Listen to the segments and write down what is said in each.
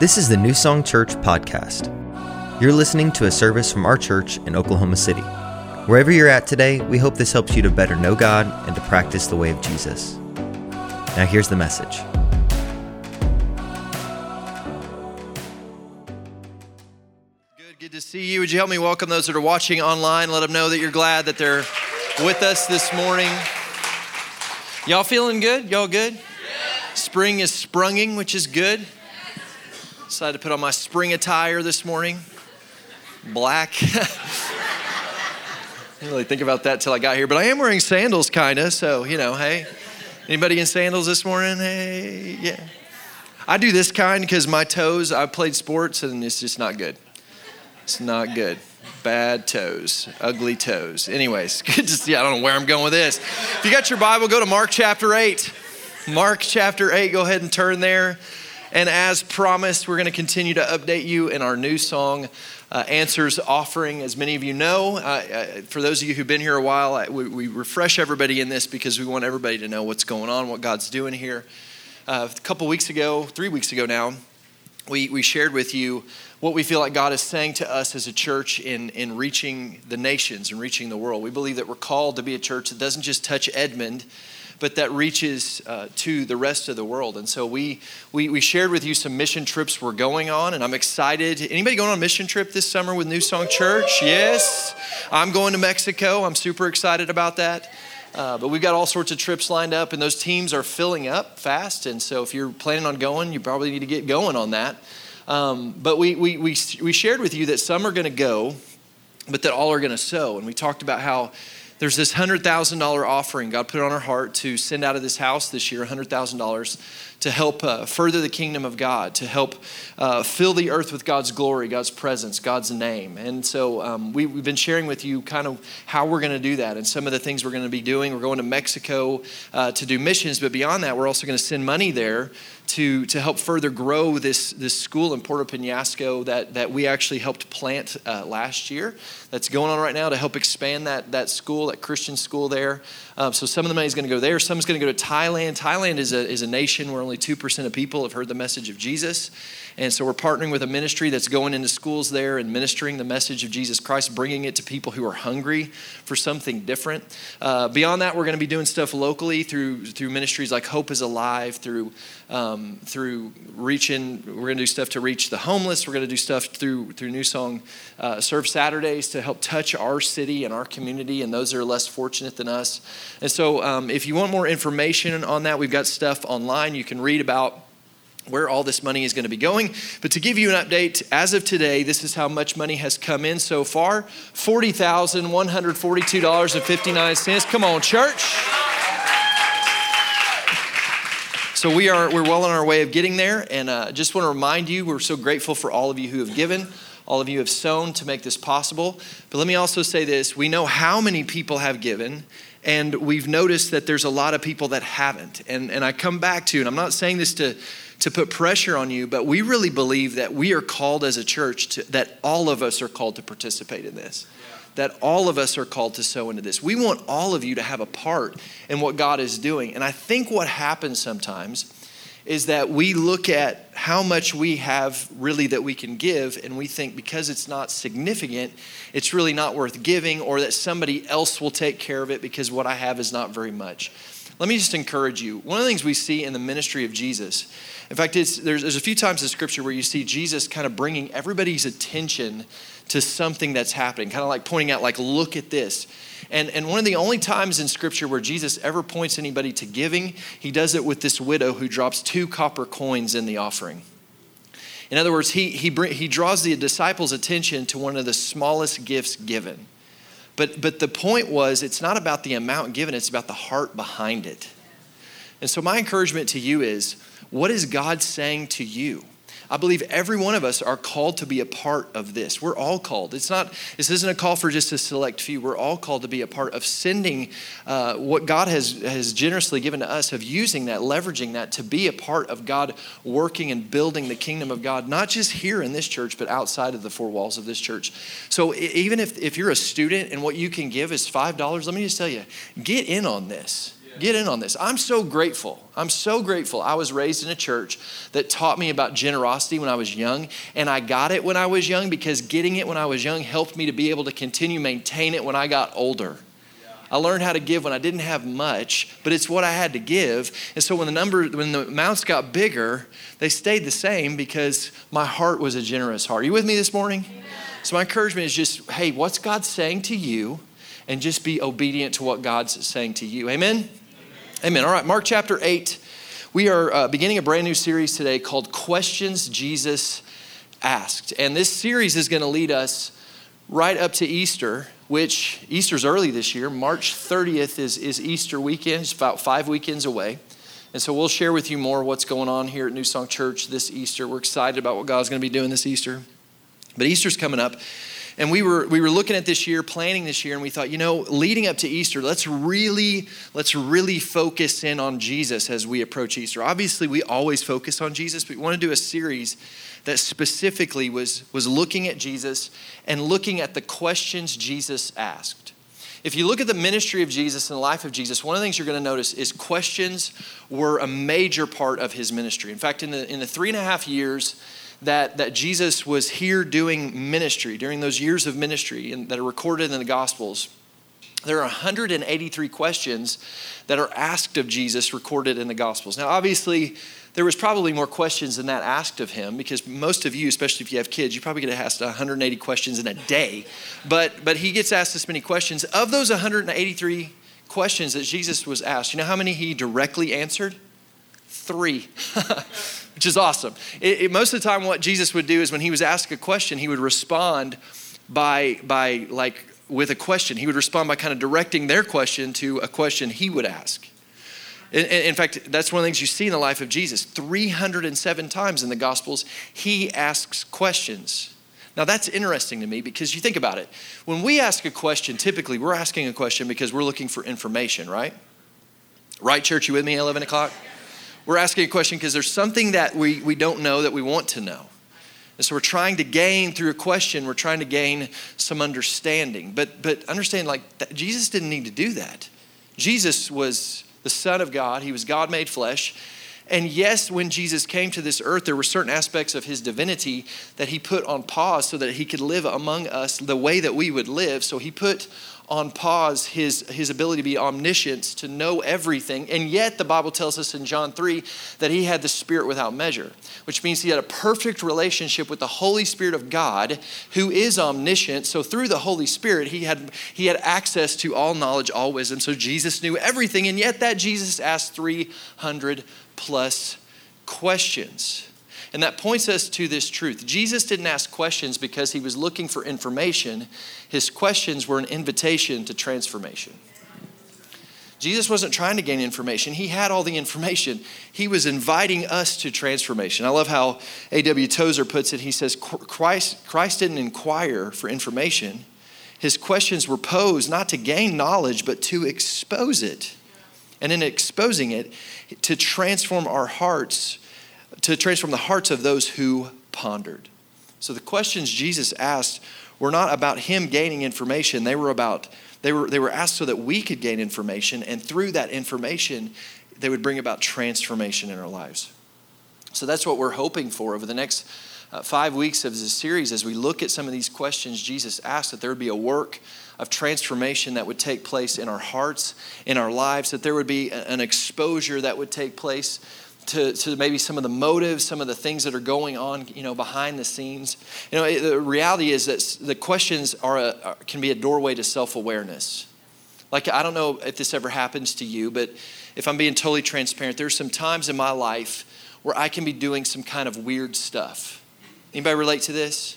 This is the New Song Church podcast. You're listening to a service from our church in Oklahoma City. Wherever you're at today, we hope this helps you to better know God and to practice the way of Jesus. Now, here's the message. Good, good to see you. Would you help me welcome those that are watching online? Let them know that you're glad that they're with us this morning. Y'all feeling good? Y'all good? Spring is sprunging, which is good. Decided to put on my spring attire this morning. Black. didn't really think about that till I got here, but I am wearing sandals, kind of. So you know, hey, anybody in sandals this morning? Hey, yeah. I do this kind because my toes. I played sports and it's just not good. It's not good. Bad toes, ugly toes. Anyways, good to see. I don't know where I'm going with this. If you got your Bible, go to Mark chapter eight. Mark chapter eight. Go ahead and turn there. And as promised, we're going to continue to update you in our new song, uh, Answers Offering. As many of you know, uh, uh, for those of you who've been here a while, we, we, refresh everybody in this because we want everybody to know what's going on, what God's doing here. Uh, a couple weeks ago, three weeks ago now, we, we shared with you what we feel like God is saying to us as a church in, in reaching the nations and reaching the world. We believe that we're called to be a church that doesn't just touch Edmond but that reaches uh, to the rest of the world. And so we, we, we shared with you some mission trips we're going on, and I'm excited. Anybody going on a mission trip this summer with New Song Church? Yes. I'm going to Mexico. I'm super excited about that. Uh, but we've got all sorts of trips lined up, and those teams are filling up fast. And so if you're planning on going, you probably need to get going on that. Um, but we, we, we, we shared with you that some are going to go, but that all are going to sow. And we talked about how there's this $100,000 offering God put on our heart to send out of this house this year, $100,000 to help uh, further the kingdom of God, to help uh, fill the earth with God's glory, God's presence, God's name. And so um, we, have been sharing with you kind of how we're going to do that and some of the things we're going to be doing. We're going to Mexico uh, to do missions, but beyond that, we're also going to send money there to, to help further grow this, this school in Puerto Penasco that, that we actually helped plant uh, last year. That's going on right now to help expand that, that school, that Christian school there. Um, so some of the money is going to go there. Some is going to go to Thailand. Thailand is a, is a nation where only 2% of people have heard the message of Jesus. And so we're partnering with a ministry that's going into schools there and ministering the message of Jesus Christ, bringing it to people who are hungry for something different. Uh, beyond that, we're going to be doing stuff locally through, through ministries like Hope is Alive, through, um, through reaching, we're going to do stuff to reach the homeless. We're going to do stuff through, through New Song uh, Serve Saturdays to help touch our city and our community and those that are less fortunate than us. And so um, if you want more information on that, we've got stuff online. You can read about where all this money is going to be going. But to give you an update, as of today, this is how much money has come in so far $40,142.59. Come on, church. So we are we're well on our way of getting there, and uh, just want to remind you we're so grateful for all of you who have given, all of you have sown to make this possible. But let me also say this: we know how many people have given, and we've noticed that there's a lot of people that haven't. And and I come back to, and I'm not saying this to to put pressure on you, but we really believe that we are called as a church to, that all of us are called to participate in this. That all of us are called to sow into this. We want all of you to have a part in what God is doing. And I think what happens sometimes is that we look at how much we have really that we can give, and we think because it's not significant, it's really not worth giving, or that somebody else will take care of it because what I have is not very much. Let me just encourage you. One of the things we see in the ministry of Jesus in fact, there's, there's a few times in Scripture where you see Jesus kind of bringing everybody's attention to something that's happening, kind of like pointing out, like, look at this. And, and one of the only times in Scripture where Jesus ever points anybody to giving, he does it with this widow who drops two copper coins in the offering. In other words, he, he, he draws the disciples' attention to one of the smallest gifts given. But, but the point was, it's not about the amount given, it's about the heart behind it. And so, my encouragement to you is what is God saying to you? I believe every one of us are called to be a part of this. We're all called. It's not. This isn't a call for just a select few. We're all called to be a part of sending uh, what God has has generously given to us, of using that, leveraging that to be a part of God working and building the kingdom of God, not just here in this church, but outside of the four walls of this church. So even if if you're a student and what you can give is five dollars, let me just tell you, get in on this Get in on this. I'm so grateful. I'm so grateful. I was raised in a church that taught me about generosity when I was young, and I got it when I was young because getting it when I was young helped me to be able to continue maintain it when I got older. I learned how to give when I didn't have much, but it's what I had to give. And so when the number, when the amounts got bigger, they stayed the same because my heart was a generous heart. Are you with me this morning? So my encouragement is just, hey, what's God saying to you? And just be obedient to what God's saying to you. Amen? Amen. All right, Mark chapter 8. We are uh, beginning a brand new series today called Questions Jesus Asked. And this series is going to lead us right up to Easter, which Easter's early this year. March 30th is, is Easter weekend, it's about five weekends away. And so we'll share with you more what's going on here at New Song Church this Easter. We're excited about what God's going to be doing this Easter. But Easter's coming up. And we were, we were looking at this year, planning this year, and we thought, you know, leading up to Easter, let's really, let's really focus in on Jesus as we approach Easter. Obviously, we always focus on Jesus, but we want to do a series that specifically was, was looking at Jesus and looking at the questions Jesus asked. If you look at the ministry of Jesus and the life of Jesus, one of the things you're going to notice is questions were a major part of his ministry. In fact, in the, in the three and a half years that, that Jesus was here doing ministry, during those years of ministry and that are recorded in the Gospels, there are 183 questions that are asked of Jesus recorded in the Gospels. Now, obviously, there was probably more questions than that asked of him because most of you, especially if you have kids, you probably get asked 180 questions in a day. But, but he gets asked this many questions. Of those 183 questions that Jesus was asked, you know how many he directly answered? Three. which is awesome. It, it, most of the time, what Jesus would do is when he was asked a question, he would respond by, by like, with a question. He would respond by kind of directing their question to a question he would ask. In, in fact, that's one of the things you see in the life of Jesus. 307 times in the Gospels, he asks questions. Now, that's interesting to me because you think about it. When we ask a question, typically we're asking a question because we're looking for information, right? Right, church? You with me 11 o'clock? We're asking a question because there's something that we, we don't know that we want to know. And so we're trying to gain through a question, we're trying to gain some understanding. But, but understand, like, Jesus didn't need to do that. Jesus was the Son of God, He was God made flesh. And yes, when Jesus came to this earth, there were certain aspects of his divinity that he put on pause so that he could live among us the way that we would live. So he put on pause his, his ability to be omniscient, to know everything. And yet, the Bible tells us in John 3 that he had the Spirit without measure, which means he had a perfect relationship with the Holy Spirit of God, who is omniscient. So, through the Holy Spirit, he had, he had access to all knowledge, all wisdom. So, Jesus knew everything. And yet, that Jesus asked 300 plus questions. And that points us to this truth. Jesus didn't ask questions because he was looking for information, his questions were an invitation to transformation. Jesus wasn't trying to gain information. He had all the information. He was inviting us to transformation. I love how A.W. Tozer puts it. He says, Christ, Christ didn't inquire for information. His questions were posed not to gain knowledge, but to expose it. And in exposing it, to transform our hearts to transform the hearts of those who pondered. So the questions Jesus asked were not about him gaining information. They were about they were they were asked so that we could gain information and through that information they would bring about transformation in our lives. So that's what we're hoping for over the next uh, five weeks of this series as we look at some of these questions Jesus asked, that there would be a work of transformation that would take place in our hearts, in our lives, that there would be an exposure that would take place to, to maybe some of the motives, some of the things that are going on, you know, behind the scenes. You know, the reality is that the questions are a, can be a doorway to self-awareness. Like, I don't know if this ever happens to you, but if I'm being totally transparent, there's some times in my life where I can be doing some kind of weird stuff. Anybody relate to this?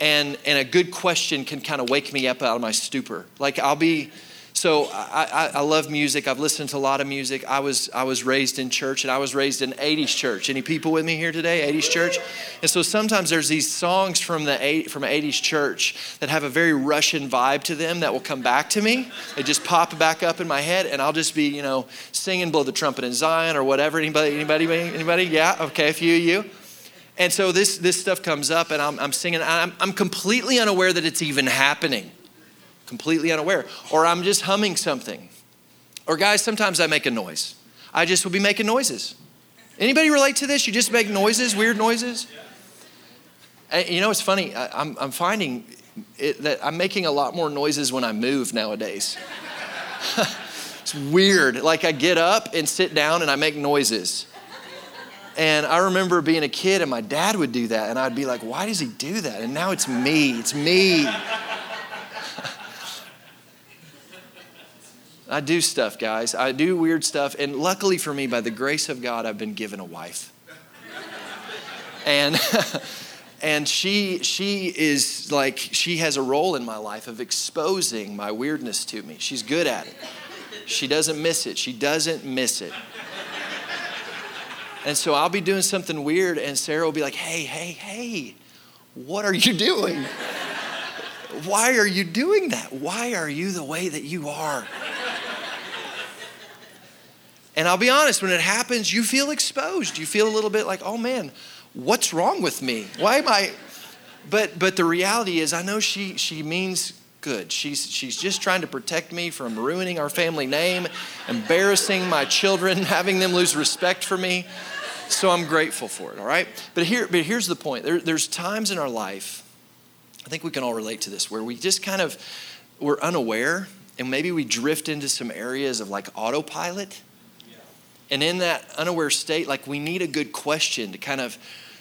And, and a good question can kind of wake me up out of my stupor. Like, I'll be so I, I, I, love music. I've listened to a lot of music. I was, I was raised in church and I was raised in 80s church. Any people with me here today? 80s church? And so sometimes there's these songs from the from 80s church that have a very Russian vibe to them that will come back to me. They just pop back up in my head and I'll just be, you know, singing Blow the Trumpet in Zion or whatever. Anybody, anybody, anybody? Yeah? Okay, a few of you. And so this, this stuff comes up and I'm, I'm singing. I'm, I'm completely unaware that it's even happening completely unaware. Or I'm just humming something. Or guys, sometimes I make a noise. I just will be making noises. Anybody relate to this? You just make noises, weird noises? And you know, it's funny. I, I'm, I'm finding it, that I'm making a lot more noises when I move nowadays. it's weird. Like I get up and sit down and I make noises. And I remember being a kid and my dad would do that. And I'd be like, why does he do that? And now it's me. It's me. I do stuff, guys. I do weird stuff. And luckily for me, by the grace of God, I've been given a wife. and and she she is like she has a role in my life of exposing my weirdness to me. She's good at it. She doesn't miss it. She doesn't miss it. And so I'll be doing something weird, and Sarah will be like, hey, hey, hey, what are you doing? Why are you doing that? Why are you the way that you are? And I'll be honest, when it happens, you feel exposed. You feel a little bit like, oh man, what's wrong with me? Why am I? But but the reality is, I know she she means good. She's she's just trying to protect me from ruining our family name, embarrassing my children, having them lose respect for me. So I'm grateful for it. All right. But here but here's the point. There, there's times in our life. I think we can all relate to this where we just kind of we're unaware and maybe we drift into some areas of like autopilot and in that unaware state, like we need a good question to kind of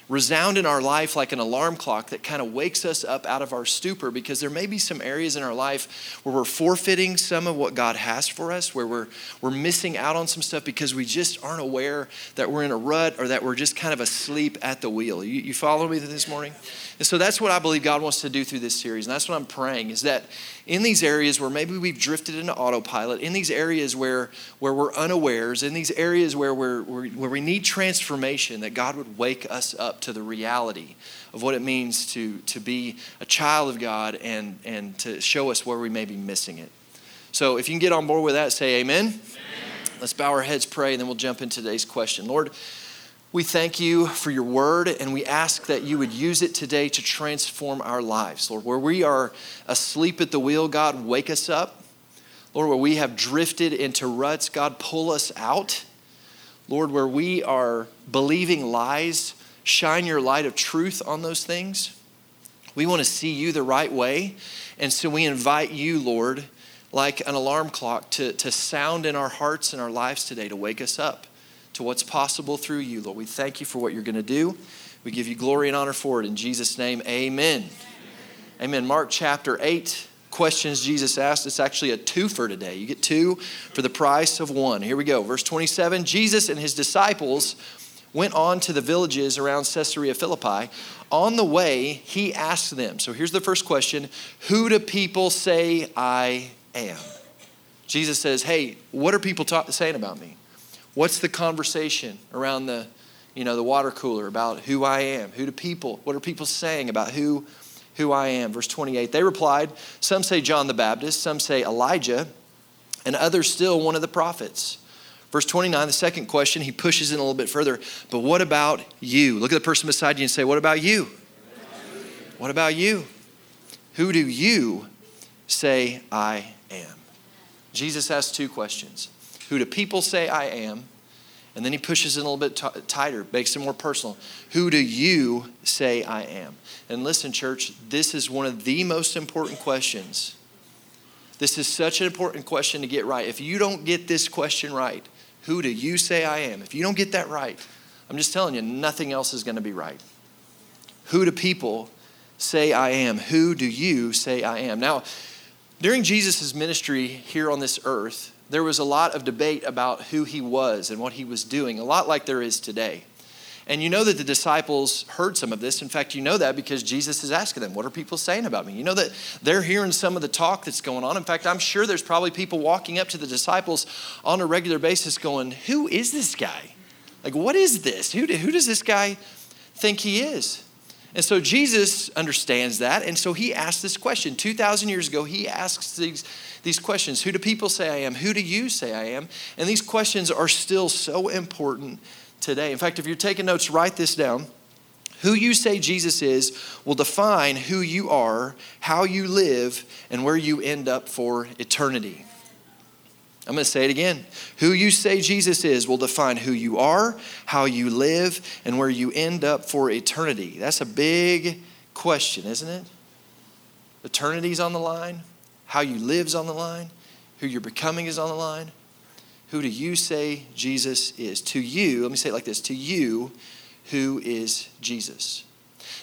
resound in our life like an alarm clock that kind of wakes us up out of our stupor because there may be some areas in our life where we're forfeiting some of what God has for us, where we're, we're missing out on some stuff because we just aren't aware that we're in a rut or that we're just kind of asleep at the wheel. You, you follow me this morning? And so that's what I believe God wants to do through this series. And that's what I'm praying is that in these areas where maybe we've drifted into autopilot, in these areas where, where we're unawares, in these areas where, we're, where we need transformation, that God would wake us up to the reality of what it means to, to be a child of God and, and to show us where we may be missing it. So if you can get on board with that, say amen. amen. Let's bow our heads, pray, and then we'll jump into today's question. Lord, we thank you for your word, and we ask that you would use it today to transform our lives. Lord, where we are asleep at the wheel, God, wake us up. Lord, where we have drifted into ruts, God, pull us out. Lord, where we are believing lies, shine your light of truth on those things. We want to see you the right way. And so we invite you, Lord, like an alarm clock, to, to sound in our hearts and our lives today to wake us up to what's possible through you, Lord. We thank you for what you're going to do. We give you glory and honor for it. In Jesus' name, amen. Amen. Mark chapter 8, questions Jesus asked. It's actually a two for today. You get two for the price of one. Here we go. Verse 27 Jesus and his disciples went on to the villages around Caesarea Philippi. On the way, he asked them. So here's the first question Who do people say I am? Jesus says, Hey, what are people ta- saying about me? What's the conversation around the, you know, the water cooler about who I am? Who do people, what are people saying about who, who I am? Verse 28, they replied, some say John the Baptist, some say Elijah, and others still one of the prophets. Verse 29, the second question, he pushes in a little bit further. But what about you? Look at the person beside you and say, What about you? What about you? Who do you say I am? Jesus asked two questions. Who do people say I am? And then he pushes it a little bit t- tighter, makes it more personal. Who do you say I am? And listen, church, this is one of the most important questions. This is such an important question to get right. If you don't get this question right, who do you say I am? If you don't get that right, I'm just telling you, nothing else is going to be right. Who do people say I am? Who do you say I am? Now, during Jesus' ministry here on this earth, there was a lot of debate about who he was and what he was doing, a lot like there is today. And you know that the disciples heard some of this. In fact, you know that because Jesus is asking them, What are people saying about me? You know that they're hearing some of the talk that's going on. In fact, I'm sure there's probably people walking up to the disciples on a regular basis going, Who is this guy? Like, what is this? Who, who does this guy think he is? And so Jesus understands that. And so he asks this question. 2,000 years ago, he asks these these questions Who do people say I am? Who do you say I am? And these questions are still so important today. In fact, if you're taking notes, write this down. Who you say Jesus is will define who you are, how you live, and where you end up for eternity. I'm going to say it again. Who you say Jesus is will define who you are, how you live, and where you end up for eternity. That's a big question, isn't it? Eternity's on the line, how you live's on the line, who you're becoming is on the line. Who do you say Jesus is? To you, let me say it like this to you, who is Jesus?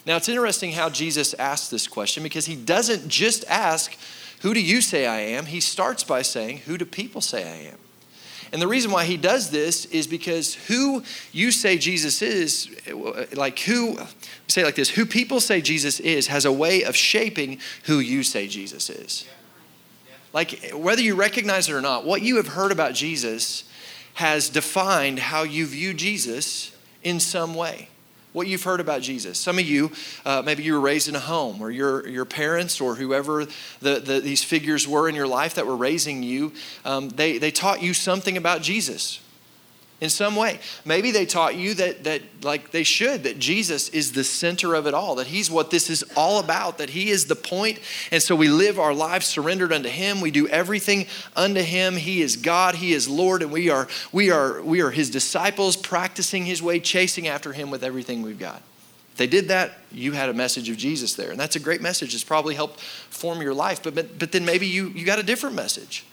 Now, it's interesting how Jesus asks this question because he doesn't just ask, Who do you say I am? He starts by saying, Who do people say I am? And the reason why he does this is because who you say Jesus is, like who, say it like this, who people say Jesus is has a way of shaping who you say Jesus is. Like whether you recognize it or not, what you have heard about Jesus has defined how you view Jesus in some way what you've heard about Jesus. Some of you, uh, maybe you were raised in a home, or your, your parents, or whoever the, the, these figures were in your life that were raising you, um, they, they taught you something about Jesus in some way. Maybe they taught you that, that, like they should, that Jesus is the center of it all, that He's what this is all about, that He is the point. And so we live our lives surrendered unto Him. We do everything unto Him. He is God, He is Lord, and we are, we are, we are His disciples, practicing His way, chasing after Him with everything we've got. If they did that, you had a message of Jesus there. And that's a great message. It's probably helped form your life. But, but, but then maybe you, you got a different message.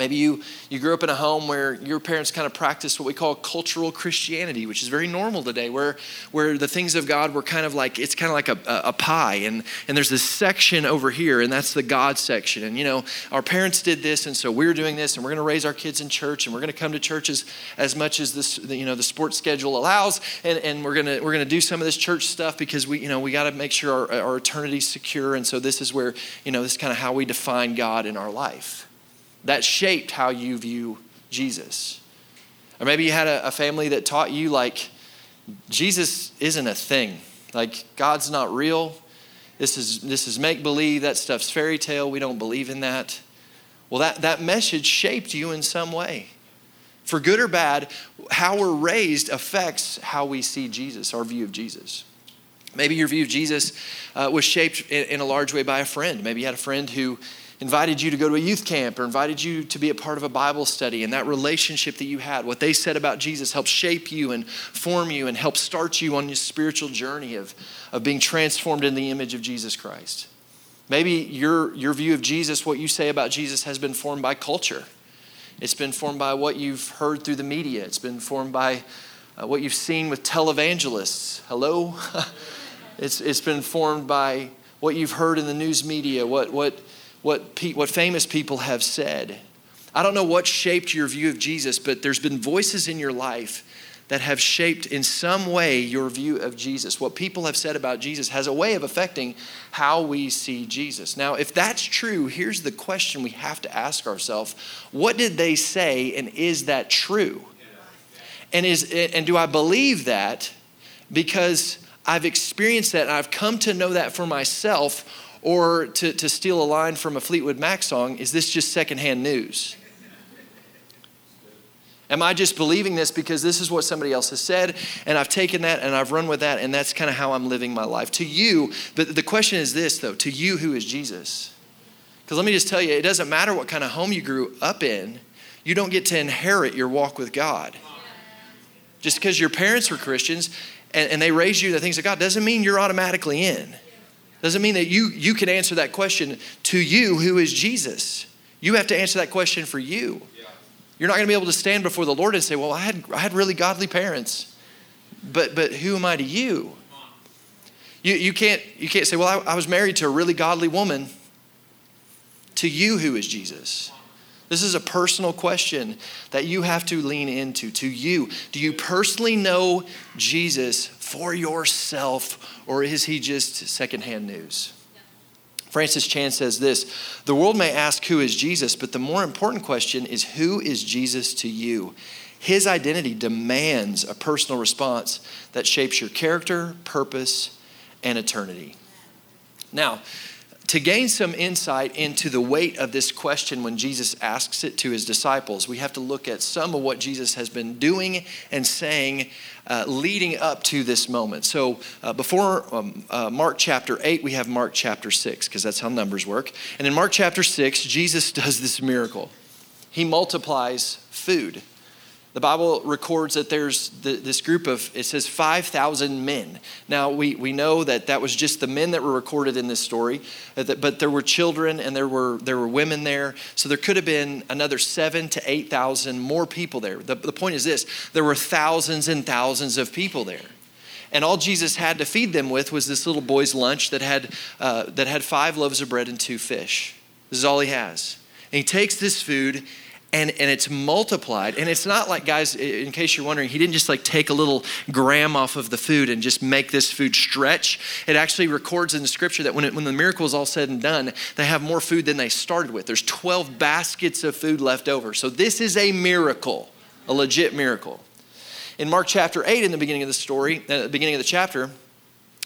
Maybe you, you grew up in a home where your parents kind of practiced what we call cultural Christianity, which is very normal today, where, where the things of God were kind of like, it's kind of like a, a, pie. And, and there's this section over here, and that's the God section. And, you know, our parents did this, and so we're doing this, and we're going to raise our kids in church, and we're going to come to churches as much as this, you know, the sports schedule allows. And, and we're going to we're going to do some of this church stuff because we, you know, we got to make sure our, our eternity's secure. And so this is where, you know, this is kind of how we define God in our life that shaped how you view Jesus. Or maybe you had a, a family that taught you, like, Jesus isn't a thing. Like, God's not real. This is, this is make believe. That stuff's fairy tale. We don't believe in that. Well, that, that message shaped you in some way. For good or bad, how we're raised affects how we see Jesus, our view of Jesus. Maybe your view of Jesus uh, was shaped in, in, a large way by a friend. Maybe you had a friend who invited you to go to a youth camp or invited you to be a part of a Bible study, and that relationship that you had, what they said about Jesus, helped shape you and form you and help start you on your spiritual journey of, of being transformed in the image of Jesus Christ. Maybe your, your view of Jesus, what you say about Jesus, has been formed by culture. It's been formed by what you've heard through the media. It's been formed by uh, what you've seen with televangelists. Hello? it's, it's been formed by what you've heard in the news media, what, what what, pe- what famous people have said. I don't know what shaped your view of Jesus, but there's been voices in your life that have shaped in some way your view of Jesus. What people have said about Jesus has a way of affecting how we see Jesus. Now, if that's true, here's the question we have to ask ourselves What did they say, and is that true? And, is, and do I believe that because I've experienced that and I've come to know that for myself? Or to, to steal a line from a Fleetwood Mac song, is this just secondhand news? Am I just believing this because this is what somebody else has said and I've taken that and I've run with that and that's kind of how I'm living my life? To you, but the question is this though, to you, who is Jesus? Because let me just tell you, it doesn't matter what kind of home you grew up in, you don't get to inherit your walk with God. Just because your parents were Christians and, and they raised you the things of God doesn't mean you're automatically in. Doesn't mean that you, you can answer that question to you, who is Jesus. You have to answer that question for you. You're not going to be able to stand before the Lord and say, Well, I had, I had really godly parents, but, but who am I to you? You, you, can't, you can't say, Well, I, I was married to a really godly woman. To you, who is Jesus? This is a personal question that you have to lean into. To you, do you personally know Jesus for yourself, or is he just secondhand news? Francis Chan says this The world may ask, Who is Jesus? But the more important question is, Who is Jesus to you? His identity demands a personal response that shapes your character, purpose, and eternity. Now, to gain some insight into the weight of this question when Jesus asks it to his disciples, we have to look at some of what Jesus has been doing and saying uh, leading up to this moment. So, uh, before um, uh, Mark chapter 8, we have Mark chapter 6, because that's how numbers work. And in Mark chapter 6, Jesus does this miracle. he multiplies food. The Bible records that there's the, this group of, it says 5,000 men. Now, we, we know that that was just the men that were recorded in this story, but there were children and there were, there were women there. So there could have been another seven to 8,000 more people there. The, the point is this there were thousands and thousands of people there. And all Jesus had to feed them with was this little boy's lunch that had, uh, that had five loaves of bread and two fish. This is all he has. And he takes this food and, and it's multiplied. And it's not like, guys, in case you're wondering, he didn't just like take a little gram off of the food and just make this food stretch. It actually records in the scripture that when, it, when the miracle is all said and done, they have more food than they started with. There's 12 baskets of food left over. So this is a miracle, a legit miracle. In Mark chapter 8, in the beginning of the story, at the beginning of the chapter,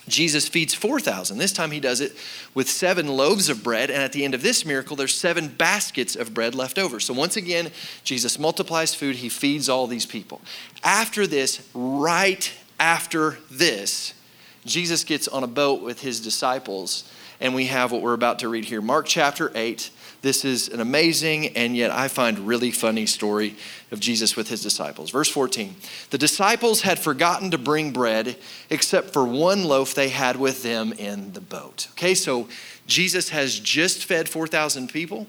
Jesus feeds 4,000. This time he does it with seven loaves of bread. And at the end of this miracle, there's seven baskets of bread left over. So once again, Jesus multiplies food. He feeds all these people. After this, right after this, Jesus gets on a boat with his disciples. And we have what we're about to read here Mark chapter 8, this is an amazing and yet I find really funny story of Jesus with his disciples. Verse 14 The disciples had forgotten to bring bread except for one loaf they had with them in the boat. Okay, so Jesus has just fed 4,000 people.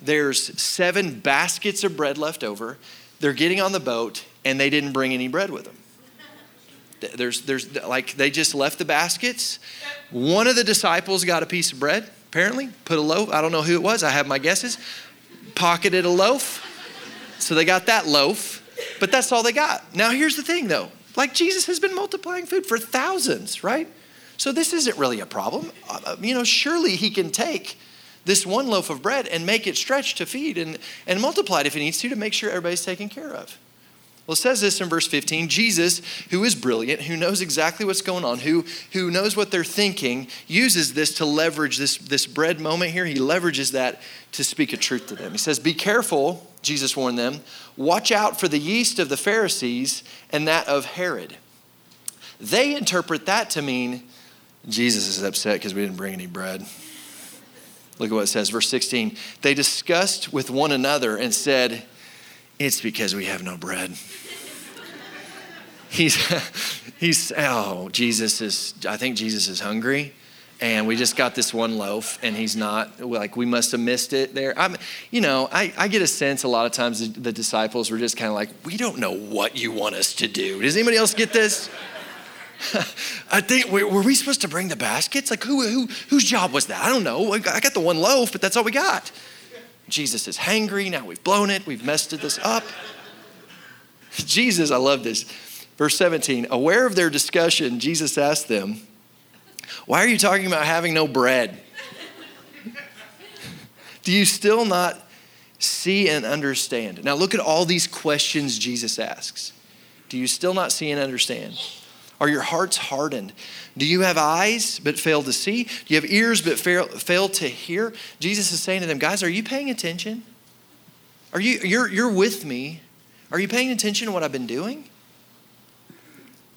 There's seven baskets of bread left over. They're getting on the boat and they didn't bring any bread with them. There's, there's like they just left the baskets. One of the disciples got a piece of bread apparently, put a loaf, I don't know who it was, I have my guesses, pocketed a loaf. So they got that loaf, but that's all they got. Now, here's the thing though like Jesus has been multiplying food for thousands, right? So this isn't really a problem. Uh, you know, surely he can take this one loaf of bread and make it stretch to feed and, and multiply it if he needs to to make sure everybody's taken care of. Well, it says this in verse 15 Jesus, who is brilliant, who knows exactly what's going on, who, who knows what they're thinking, uses this to leverage this, this bread moment here. He leverages that to speak a truth to them. He says, Be careful, Jesus warned them, watch out for the yeast of the Pharisees and that of Herod. They interpret that to mean Jesus is upset because we didn't bring any bread. Look at what it says, verse 16. They discussed with one another and said, it's because we have no bread. he's, he's, oh, Jesus is, I think Jesus is hungry. And we just got this one loaf, and he's not, like, we must have missed it there. I'm, you know, I, I get a sense a lot of times the, the disciples were just kind of like, we don't know what you want us to do. Does anybody else get this? I think, were we supposed to bring the baskets? Like, who, who, whose job was that? I don't know. I got the one loaf, but that's all we got. Jesus is hangry. Now we've blown it. We've messed this up. Jesus, I love this. Verse 17, aware of their discussion, Jesus asked them, Why are you talking about having no bread? Do you still not see and understand? Now look at all these questions Jesus asks. Do you still not see and understand? Are your hearts hardened? Do you have eyes but fail to see? Do you have ears but fail, fail to hear? Jesus is saying to them, guys, are you paying attention? Are you you're you're with me? Are you paying attention to what I've been doing?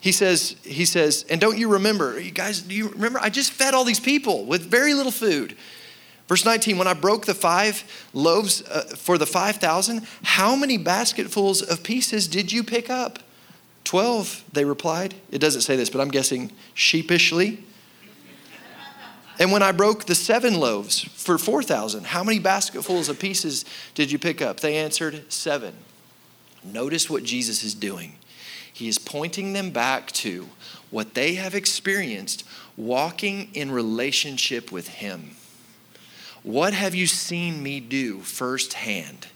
He says, he says, and don't you remember, you guys, do you remember? I just fed all these people with very little food. Verse 19, when I broke the five loaves uh, for the 5,000, how many basketfuls of pieces did you pick up? Twelve, they replied. It doesn't say this, but I'm guessing sheepishly. And when I broke the seven loaves for 4,000, how many basketfuls of pieces did you pick up? They answered, Seven. Notice what Jesus is doing. He is pointing them back to what they have experienced walking in relationship with Him. What have you seen me do firsthand?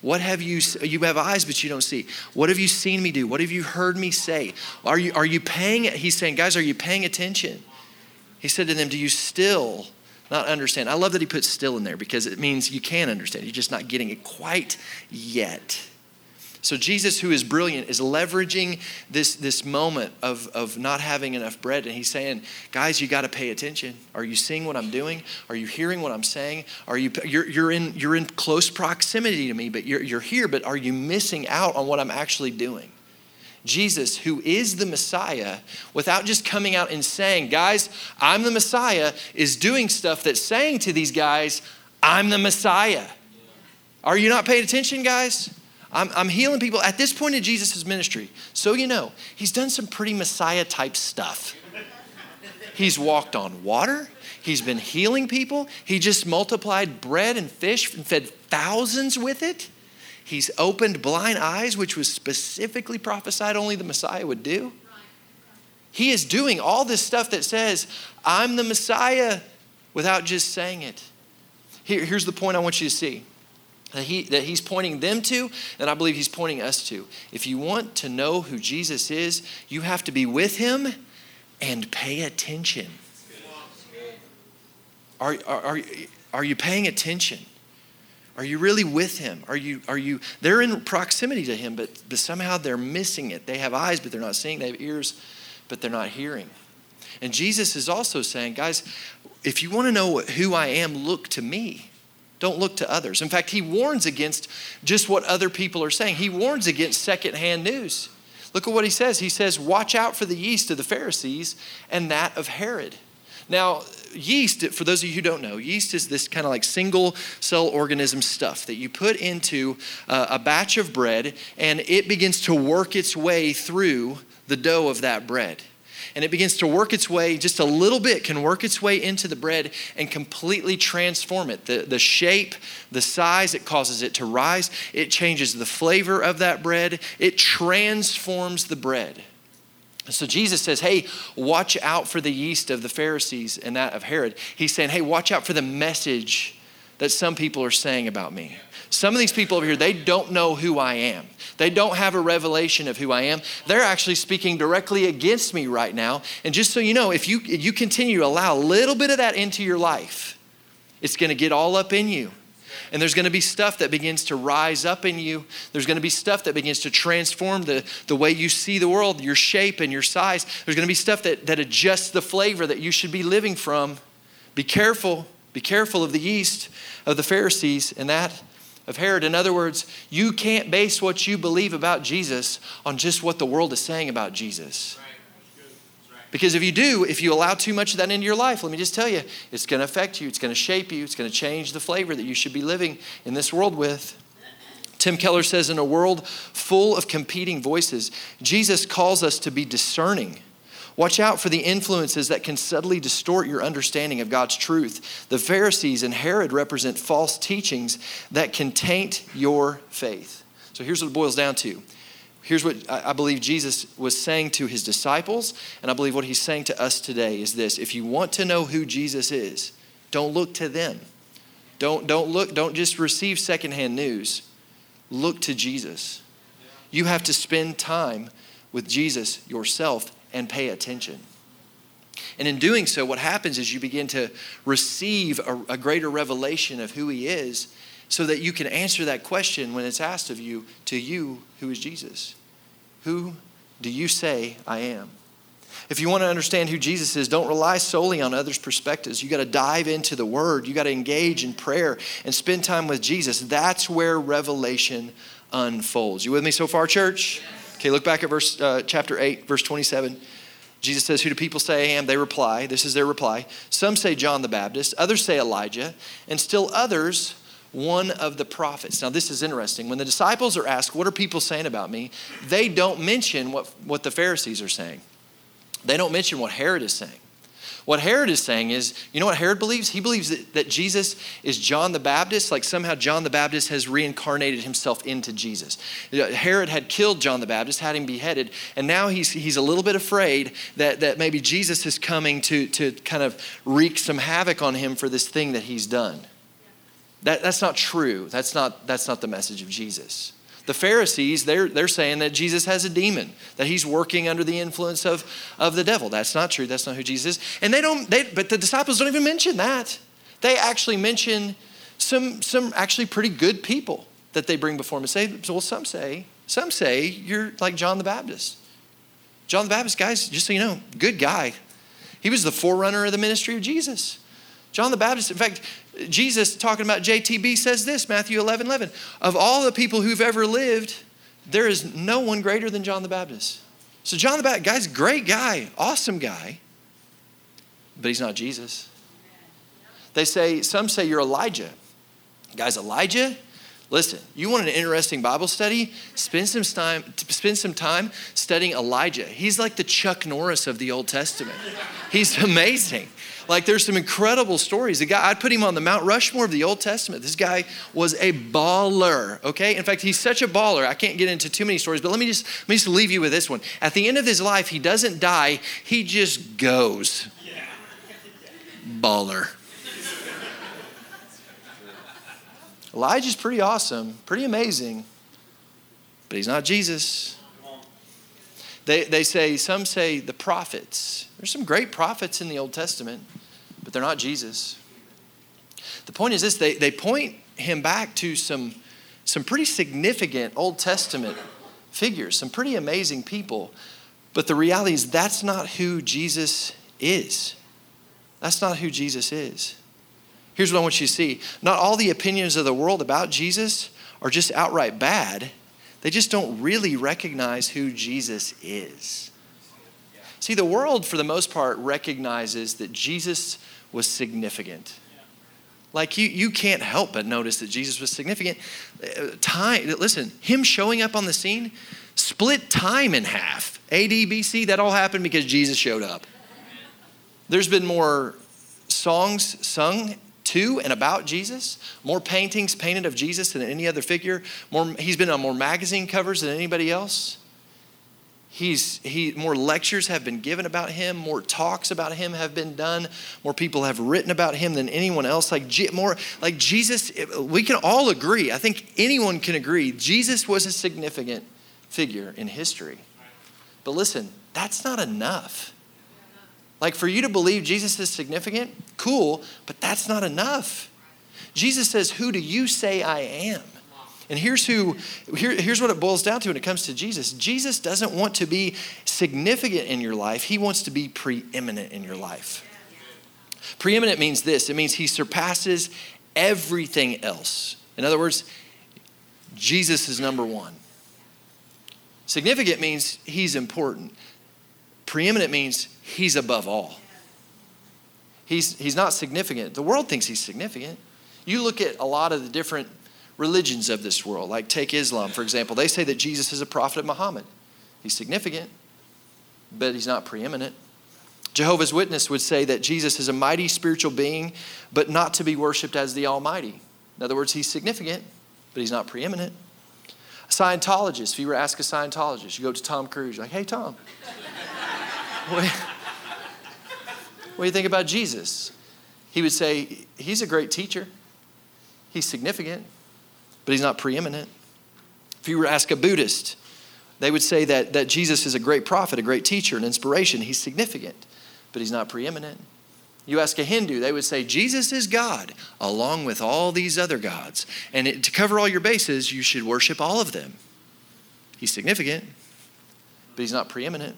What have you, you have eyes, but you don't see. What have you seen me do? What have you heard me say? Are you, are you paying, he's saying, guys, are you paying attention? He said to them, do you still not understand? I love that he puts still in there because it means you can understand. You're just not getting it quite yet. So Jesus, who is brilliant, is leveraging this, this moment of, of not having enough bread. And he's saying, guys, you got to pay attention. Are you seeing what I'm doing? Are you hearing what I'm saying? Are you, you're, you're, in, you're in close proximity to me, but you're, you're here, but are you missing out on what I'm actually doing? Jesus, who is the Messiah, without just coming out and saying, guys, I'm the Messiah, is doing stuff that's saying to these guys, I'm the Messiah. Are you not paying attention, guys? I'm, I'm healing people. At this point in Jesus' ministry, so you know, he's done some pretty Messiah type stuff. He's walked on water. He's been healing people. He just multiplied bread and fish and fed thousands with it. He's opened blind eyes, which was specifically prophesied only the Messiah would do. He is doing all this stuff that says, I'm the Messiah, without just saying it. Here, here's the point I want you to see that, he, that he's pointing them to, and I believe he's pointing us to. If you want to know who Jesus is, you have to be with him and pay attention. Are, are, are, are you paying attention? Are you really with him? Are you, are you, they're in proximity to him, but, but somehow they're missing it. They have eyes, but they're not seeing. They have ears, but they're not hearing. And Jesus is also saying, guys, if you want to know who I am, look to me. Don't look to others. In fact, he warns against just what other people are saying. He warns against secondhand news. Look at what he says. He says, Watch out for the yeast of the Pharisees and that of Herod. Now, yeast, for those of you who don't know, yeast is this kind of like single cell organism stuff that you put into a batch of bread and it begins to work its way through the dough of that bread. And it begins to work its way, just a little bit can work its way into the bread and completely transform it. The, the shape, the size, it causes it to rise. It changes the flavor of that bread. It transforms the bread. So Jesus says, Hey, watch out for the yeast of the Pharisees and that of Herod. He's saying, Hey, watch out for the message that some people are saying about me. Some of these people over here, they don't know who I am. They don't have a revelation of who I am. They're actually speaking directly against me right now. And just so you know, if you, you continue to allow a little bit of that into your life, it's going to get all up in you. And there's going to be stuff that begins to rise up in you. There's going to be stuff that begins to transform the, the way you see the world, your shape and your size. There's going to be stuff that, that adjusts the flavor that you should be living from. Be careful. Be careful of the yeast of the Pharisees and that of Herod. In other words, you can't base what you believe about Jesus on just what the world is saying about Jesus. Because if you do, if you allow too much of that into your life, let me just tell you, it's going to affect you, it's going to shape you, it's going to change the flavor that you should be living in this world with. Tim Keller says, in a world full of competing voices, Jesus calls us to be discerning. Watch out for the influences that can subtly distort your understanding of God's truth. The Pharisees and Herod represent false teachings that can taint your faith. So here's what it boils down to Here's what I believe Jesus was saying to his disciples, and I believe what he's saying to us today is this if you want to know who Jesus is, don't look to them. Don't, don't look, don't just receive secondhand news. Look to Jesus. You have to spend time with Jesus yourself and pay attention. And in doing so, what happens is you begin to receive a, a greater revelation of who he is so that you can answer that question when it's asked of you to you, who is Jesus? Who do you say I am? If you want to understand who Jesus is, don't rely solely on others' perspectives. You got to dive into the Word. You got to engage in prayer and spend time with Jesus. That's where revelation unfolds. You with me so far, church? Okay, look back at verse uh, chapter eight, verse twenty-seven. Jesus says, Who do people say I am? They reply. This is their reply. Some say John the Baptist, others say Elijah, and still others one of the prophets. Now, this is interesting. When the disciples are asked, What are people saying about me? they don't mention what, what the Pharisees are saying. They don't mention what Herod is saying. What Herod is saying is, you know what Herod believes? He believes that, that Jesus is John the Baptist, like somehow John the Baptist has reincarnated himself into Jesus. Herod had killed John the Baptist, had him beheaded, and now he's, he's a little bit afraid that, that maybe Jesus is coming to, to kind of wreak some havoc on him for this thing that he's done. That, that's not true. That's not, that's not the message of Jesus. The Pharisees, they're, they're saying that Jesus has a demon, that he's working under the influence of, of the devil. That's not true. That's not who Jesus is. And they don't, they, but the disciples don't even mention that. They actually mention some, some actually pretty good people that they bring before him and say, well, some say, some say you're like John the Baptist. John the Baptist, guys, just so you know, good guy. He was the forerunner of the ministry of Jesus. John the Baptist, in fact, Jesus talking about JTB says this, Matthew 11, 11. Of all the people who've ever lived, there is no one greater than John the Baptist. So John the Baptist, guy's great guy, awesome guy, but he's not Jesus. They say, some say you're Elijah. Guys, Elijah, Listen, you want an interesting Bible study? Spend some time, spend some time studying Elijah. He's like the Chuck Norris of the Old Testament. He's amazing. Like there's some incredible stories. The guy, I'd put him on the Mount Rushmore of the Old Testament. This guy was a baller, okay? In fact, he's such a baller. I can't get into too many stories, but let me just let me just leave you with this one. At the end of his life, he doesn't die, he just goes. Baller. Elijah's pretty awesome, pretty amazing, but he's not Jesus. They, they say, some say the prophets. There's some great prophets in the Old Testament, but they're not Jesus. The point is this they, they point him back to some, some pretty significant Old Testament figures, some pretty amazing people. But the reality is, that's not who Jesus is. That's not who Jesus is. Here's what I want you to see not all the opinions of the world about Jesus are just outright bad, they just don't really recognize who Jesus is. See, the world, for the most part, recognizes that Jesus was significant. Like you, you can't help but notice that Jesus was significant. Uh, time, listen, him showing up on the scene split time in half. AD, BC, that all happened because Jesus showed up. There's been more songs sung to and about Jesus, more paintings painted of Jesus than any other figure. More, he's been on more magazine covers than anybody else. He's, he, more lectures have been given about him, more talks about him have been done, more people have written about him than anyone else. Like, more, like Jesus, we can all agree, I think anyone can agree, Jesus was a significant figure in history. But listen, that's not enough. Like for you to believe Jesus is significant, cool, but that's not enough. Jesus says, Who do you say I am? And here's who here, here's what it boils down to when it comes to Jesus. Jesus doesn't want to be significant in your life, he wants to be preeminent in your life. Preeminent means this it means he surpasses everything else. In other words, Jesus is number one. Significant means he's important. Preeminent means he's above all. He's, he's not significant. The world thinks he's significant. You look at a lot of the different religions of this world, like take Islam, for example. They say that Jesus is a prophet of Muhammad. He's significant, but he's not preeminent. Jehovah's Witness would say that Jesus is a mighty spiritual being, but not to be worshiped as the Almighty. In other words, he's significant, but he's not preeminent. A Scientologist, if you were to ask a Scientologist, you go to Tom Cruise, you're like, hey, Tom, what, do you think about Jesus? He would say, He's a great teacher. He's significant, but he's not preeminent. If you were to ask a Buddhist, they would say that, that Jesus is a great prophet, a great teacher, an inspiration. He's significant, but he's not preeminent. You ask a Hindu, they would say Jesus is God, along with all these other gods. And it, to cover all your bases, you should worship all of them. He's significant, but he's not preeminent.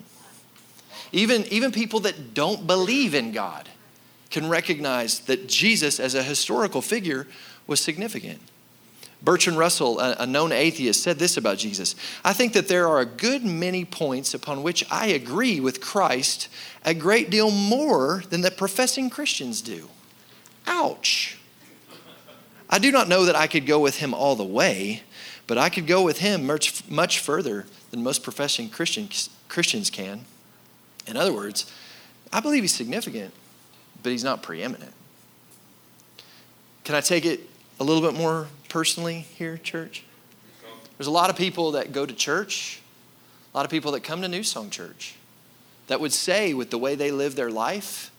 Even, even people that don't believe in God can recognize that Jesus, as a historical figure, was significant. Bertrand Russell, a known atheist, said this about Jesus I think that there are a good many points upon which I agree with Christ a great deal more than that professing Christians do. Ouch. I do not know that I could go with him all the way, but I could go with him much, much further than most professing Christians, Christians can. In other words, I believe he's significant, but he's not preeminent. Can I take it a little bit more personally here, church? There's a lot of people that go to church, a lot of people that come to New Song Church that would say, with the way they live their life,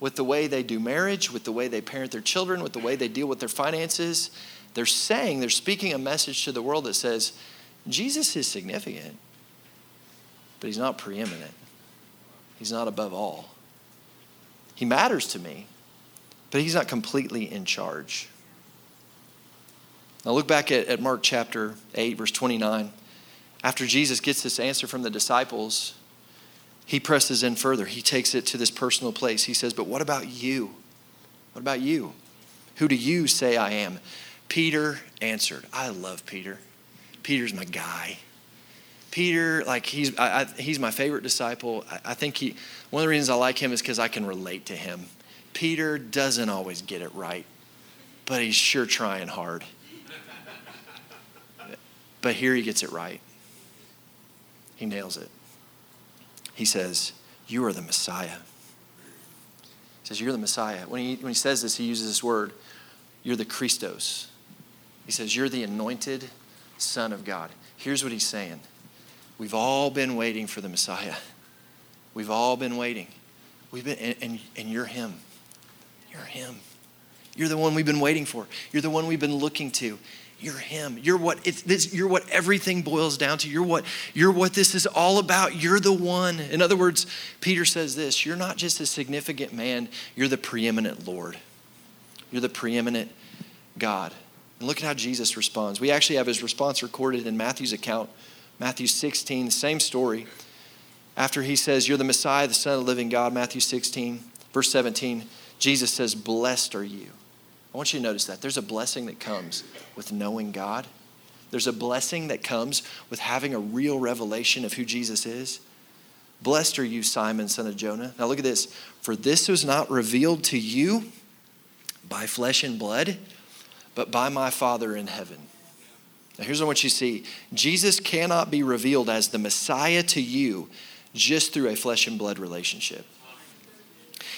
with the way they do marriage, with the way they parent their children, with the way they deal with their finances, they're saying, they're speaking a message to the world that says, Jesus is significant, but he's not preeminent. He's not above all. He matters to me, but he's not completely in charge. Now look back at, at Mark chapter 8, verse 29. After Jesus gets this answer from the disciples, he presses in further. He takes it to this personal place. He says, But what about you? What about you? Who do you say I am? Peter answered. I love Peter. Peter's my guy. Peter, like he's, I, I, he's my favorite disciple. I, I think he, one of the reasons I like him is because I can relate to him. Peter doesn't always get it right, but he's sure trying hard. But here he gets it right. He nails it. He says, You are the Messiah. He says, You're the Messiah. When he, when he says this, he uses this word, You're the Christos. He says, You're the anointed Son of God. Here's what he's saying We've all been waiting for the Messiah. We've all been waiting. We've been, and, and, and you're him. You're him. You're the one we've been waiting for. You're the one we've been looking to. You're him. You're what it's this, you're what everything boils down to. You're what you're what this is all about. You're the one. In other words, Peter says this, you're not just a significant man, you're the preeminent Lord. You're the preeminent God. And look at how Jesus responds. We actually have his response recorded in Matthew's account, Matthew 16, the same story. After he says, You're the Messiah, the Son of the living God, Matthew 16, verse 17, Jesus says, Blessed are you. I want you to notice that. There's a blessing that comes with knowing God. There's a blessing that comes with having a real revelation of who Jesus is. Blessed are you, Simon, son of Jonah. Now look at this. For this was not revealed to you by flesh and blood, but by my Father in heaven. Now here's what you see Jesus cannot be revealed as the Messiah to you just through a flesh and blood relationship.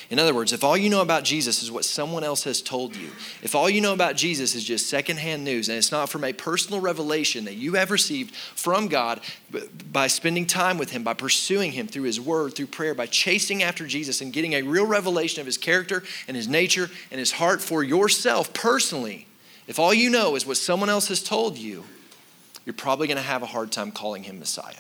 In other words, if all you know about Jesus is what someone else has told you, if all you know about Jesus is just secondhand news and it's not from a personal revelation that you have received from God by spending time with Him, by pursuing Him through His Word, through prayer, by chasing after Jesus and getting a real revelation of His character and His nature and His heart for yourself personally, if all you know is what someone else has told you, you're probably going to have a hard time calling Him Messiah,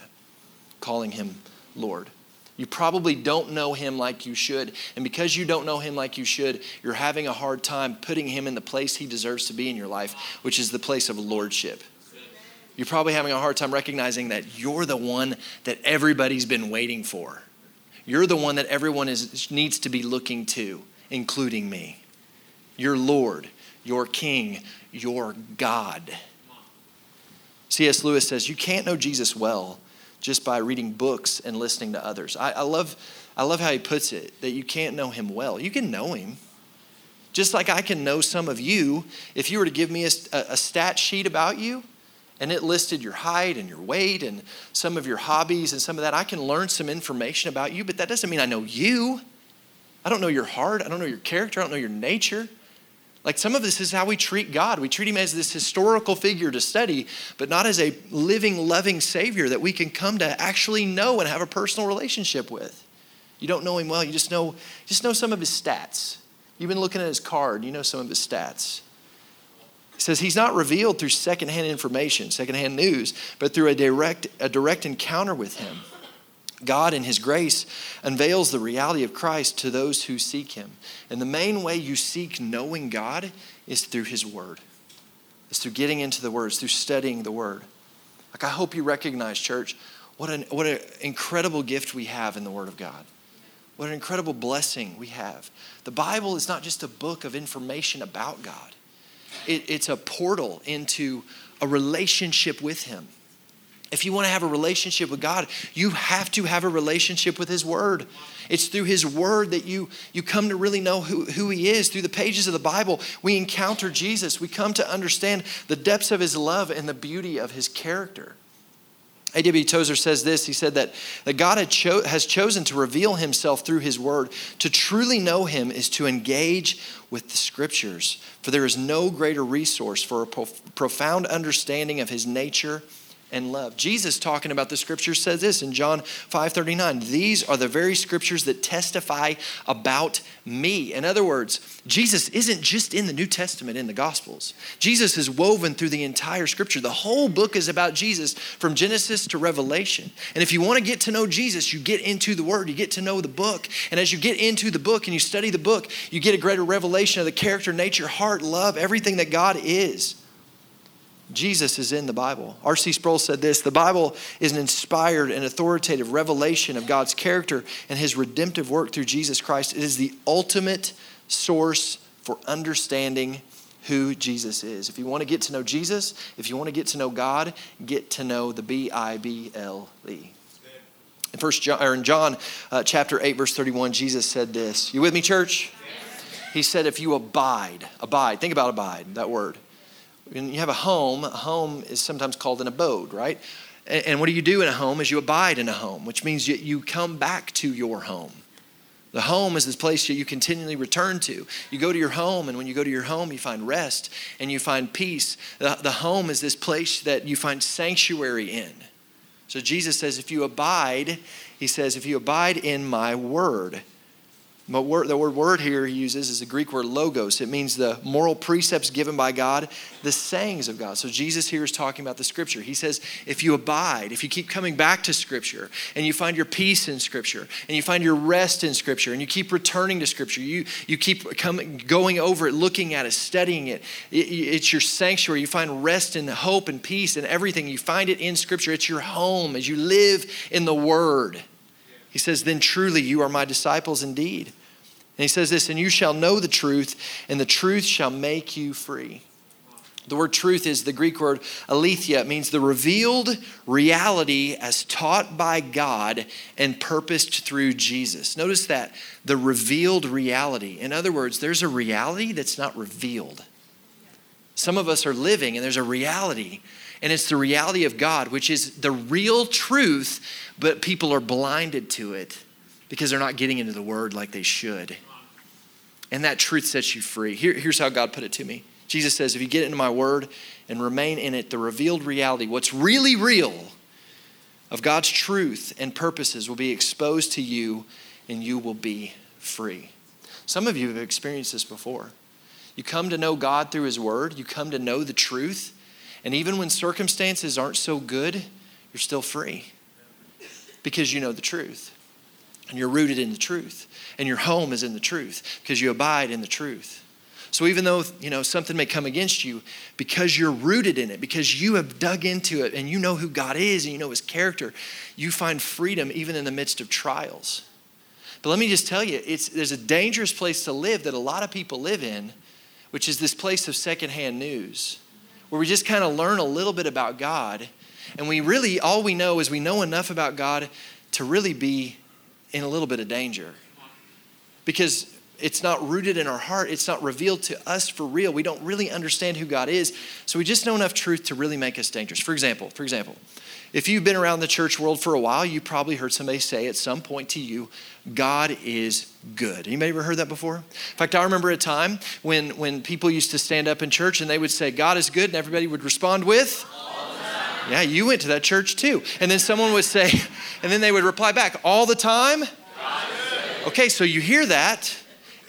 calling Him Lord. You probably don't know him like you should. And because you don't know him like you should, you're having a hard time putting him in the place he deserves to be in your life, which is the place of lordship. You're probably having a hard time recognizing that you're the one that everybody's been waiting for. You're the one that everyone is, needs to be looking to, including me. Your Lord, your King, your God. C.S. Lewis says, You can't know Jesus well just by reading books and listening to others. I, I, love, I love how he puts it that you can't know him well. You can know him. Just like I can know some of you, if you were to give me a, a stat sheet about you and it listed your height and your weight and some of your hobbies and some of that, I can learn some information about you, but that doesn't mean I know you. I don't know your heart. I don't know your character. I don't know your nature. Like some of this is how we treat God. We treat him as this historical figure to study, but not as a living, loving Savior that we can come to actually know and have a personal relationship with. You don't know him well, you just know, just know some of his stats. You've been looking at his card, you know some of his stats. He says he's not revealed through secondhand information, secondhand news, but through a direct, a direct encounter with him. God, in His grace, unveils the reality of Christ to those who seek Him. And the main way you seek knowing God is through His Word, it's through getting into the Word, it's through studying the Word. Like, I hope you recognize, church, what an, what an incredible gift we have in the Word of God. What an incredible blessing we have. The Bible is not just a book of information about God, it, it's a portal into a relationship with Him. If you want to have a relationship with God, you have to have a relationship with His Word. It's through His Word that you, you come to really know who, who He is. Through the pages of the Bible, we encounter Jesus. We come to understand the depths of His love and the beauty of His character. A.W. Tozer says this He said that, that God cho- has chosen to reveal Himself through His Word. To truly know Him is to engage with the Scriptures, for there is no greater resource for a profound understanding of His nature and love. Jesus talking about the scriptures says this in John 5:39, these are the very scriptures that testify about me. In other words, Jesus isn't just in the New Testament in the gospels. Jesus is woven through the entire scripture. The whole book is about Jesus from Genesis to Revelation. And if you want to get to know Jesus, you get into the word, you get to know the book. And as you get into the book and you study the book, you get a greater revelation of the character, nature, heart, love, everything that God is. Jesus is in the Bible. R.C. Sproul said this The Bible is an inspired and authoritative revelation of God's character and his redemptive work through Jesus Christ. It is the ultimate source for understanding who Jesus is. If you want to get to know Jesus, if you want to get to know God, get to know the B I B L E. In First John, or in John uh, chapter 8, verse 31, Jesus said this. You with me, church? He said, If you abide, abide, think about abide, that word when you have a home, a home is sometimes called an abode, right? And, what do you do in a home is you abide in a home, which means you come back to your home. The home is this place that you continually return to. You go to your home, and when you go to your home, you find rest and you find peace. The, the home is this place that you find sanctuary in. So Jesus says, if you abide, he says, if you abide in my word, but word, the word word here he uses is the Greek word logos. It means the moral precepts given by God, the sayings of God. So Jesus here is talking about the scripture. He says, if you abide, if you keep coming back to scripture, and you find your peace in scripture, and you find your rest in scripture, and you keep returning to scripture, you, you keep coming, going over it, looking at it, studying it, it, it's your sanctuary. You find rest and hope and peace and everything. You find it in scripture. It's your home as you live in the word. He says, Then truly you are my disciples indeed. And he says this, and you shall know the truth, and the truth shall make you free. The word truth is the Greek word aletheia. It means the revealed reality as taught by God and purposed through Jesus. Notice that the revealed reality. In other words, there's a reality that's not revealed. Some of us are living, and there's a reality, and it's the reality of God, which is the real truth but people are blinded to it because they're not getting into the word like they should. And that truth sets you free. Here, here's how God put it to me Jesus says, if you get into my word and remain in it, the revealed reality, what's really real of God's truth and purposes will be exposed to you and you will be free. Some of you have experienced this before. You come to know God through His Word, you come to know the truth, and even when circumstances aren't so good, you're still free because you know the truth. And you're rooted in the truth. And your home is in the truth because you abide in the truth. So even though, you know, something may come against you, because you're rooted in it, because you have dug into it and you know who God is and you know his character, you find freedom even in the midst of trials. But let me just tell you, it's, there's a dangerous place to live that a lot of people live in, which is this place of secondhand news, where we just kind of learn a little bit about God and we really, all we know is we know enough about God to really be in a little bit of danger. Because it's not rooted in our heart, it's not revealed to us for real. We don't really understand who God is. So we just know enough truth to really make us dangerous. For example, for example, if you've been around the church world for a while, you probably heard somebody say at some point to you, God is good. Anybody ever heard that before? In fact, I remember a time when, when people used to stand up in church and they would say, God is good, and everybody would respond with, yeah, you went to that church too. And then someone would say, and then they would reply back, all the time? Okay, so you hear that,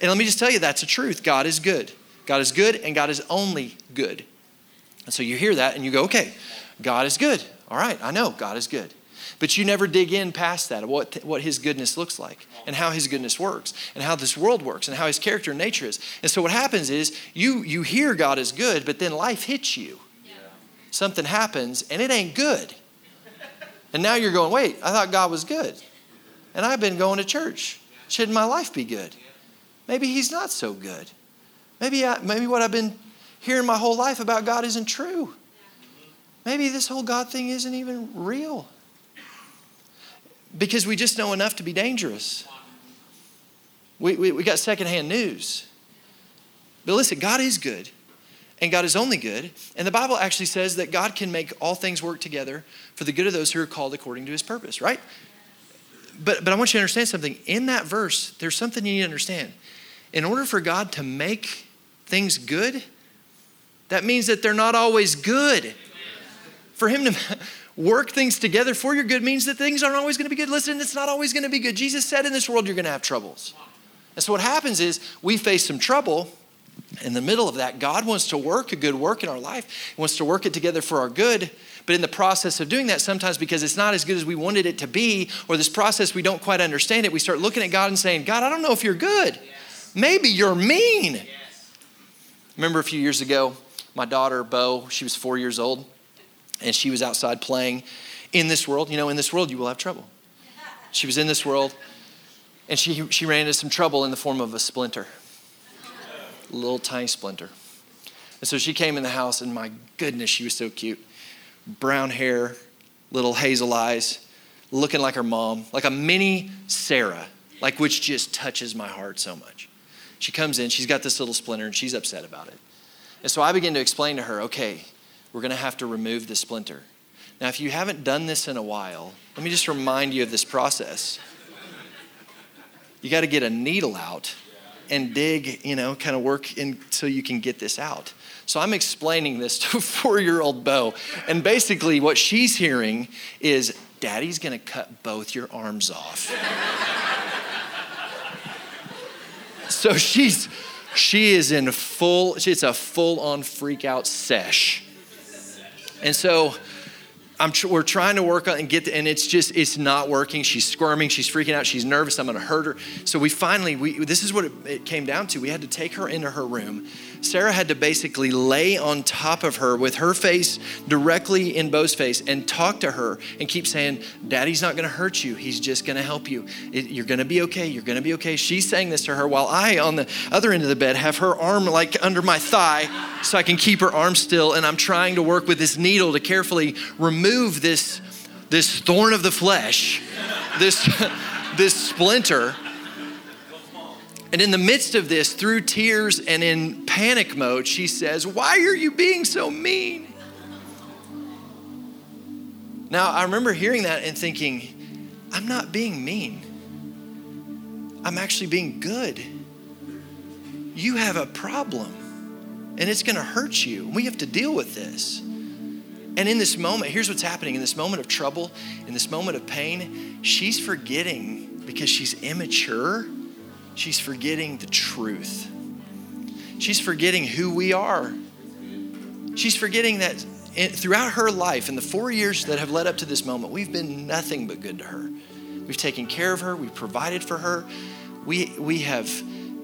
and let me just tell you that's the truth. God is good. God is good, and God is only good. And so you hear that, and you go, okay, God is good. All right, I know God is good. But you never dig in past that, what, what his goodness looks like, and how his goodness works, and how this world works, and how his character and nature is. And so what happens is you, you hear God is good, but then life hits you something happens and it ain't good. And now you're going, wait, I thought God was good. And I've been going to church. Shouldn't my life be good? Maybe He's not so good. Maybe, I, maybe what I've been hearing my whole life about God isn't true. Maybe this whole God thing isn't even real. Because we just know enough to be dangerous. We, we, we got secondhand news. But listen, God is good and God is only good. And the Bible actually says that God can make all things work together for the good of those who are called according to his purpose, right? But, but I want you to understand something. In that verse, there's something you need to understand. In order for God to make things good, that means that they're not always good. For Him to work things together for your good means that things aren't always going to be good. Listen, it's not always going to be good. Jesus said in this world you're going to have troubles. And so what happens is we face some trouble in the middle of that, God wants to work a good work in our life. He wants to work it together for our good. But in the process of doing that, sometimes because it's not as good as we wanted it to be, or this process we don't quite understand it, we start looking at God and saying, God, I don't know if you're good. Yes. Maybe you're mean. Yes. Remember a few years ago, my daughter, Bo, she was four years old, and she was outside playing in this world. You know, in this world, you will have trouble. She was in this world, and she, she ran into some trouble in the form of a splinter a little tiny splinter. And so she came in the house, and my goodness, she was so cute. Brown hair, little hazel eyes, looking like her mom, like a mini Sarah, like which just touches my heart so much. She comes in, she's got this little splinter, and she's upset about it. And so I begin to explain to her, okay, we're going to have to remove the splinter. Now, if you haven't done this in a while, let me just remind you of this process. You got to get a needle out and dig, you know, kind of work so you can get this out. So I'm explaining this to four year old Bo. And basically, what she's hearing is Daddy's gonna cut both your arms off. so she's, she is in full, it's a full on freak out sesh. And so I'm tr- we're trying to work on and get, the, and it's just, it's not working. She's squirming, she's freaking out, she's nervous, I'm gonna hurt her. So we finally, we, this is what it, it came down to. We had to take her into her room. Sarah had to basically lay on top of her with her face directly in Bo's face and talk to her and keep saying, Daddy's not gonna hurt you, he's just gonna help you. You're gonna be okay, you're gonna be okay. She's saying this to her while I, on the other end of the bed, have her arm like under my thigh so I can keep her arm still, and I'm trying to work with this needle to carefully remove this, this thorn of the flesh, this, this splinter. And in the midst of this, through tears and in panic mode, she says, Why are you being so mean? Now, I remember hearing that and thinking, I'm not being mean. I'm actually being good. You have a problem and it's going to hurt you. We have to deal with this. And in this moment, here's what's happening in this moment of trouble, in this moment of pain, she's forgetting because she's immature, she's forgetting the truth. She's forgetting who we are. She's forgetting that throughout her life, in the four years that have led up to this moment, we've been nothing but good to her. We've taken care of her, we've provided for her, we, we have,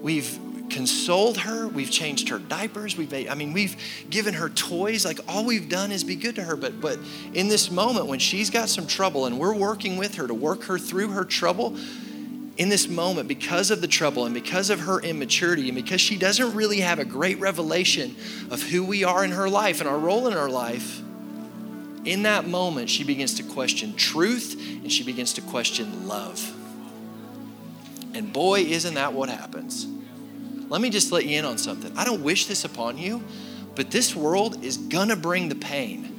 we've consoled her. We've changed her diapers. We've made, I mean, we've given her toys. Like all we've done is be good to her. But but in this moment when she's got some trouble and we're working with her to work her through her trouble, in this moment, because of the trouble and because of her immaturity and because she doesn't really have a great revelation of who we are in her life and our role in her life, in that moment, she begins to question truth and she begins to question love. And boy, isn't that what happens. Let me just let you in on something. I don't wish this upon you, but this world is gonna bring the pain.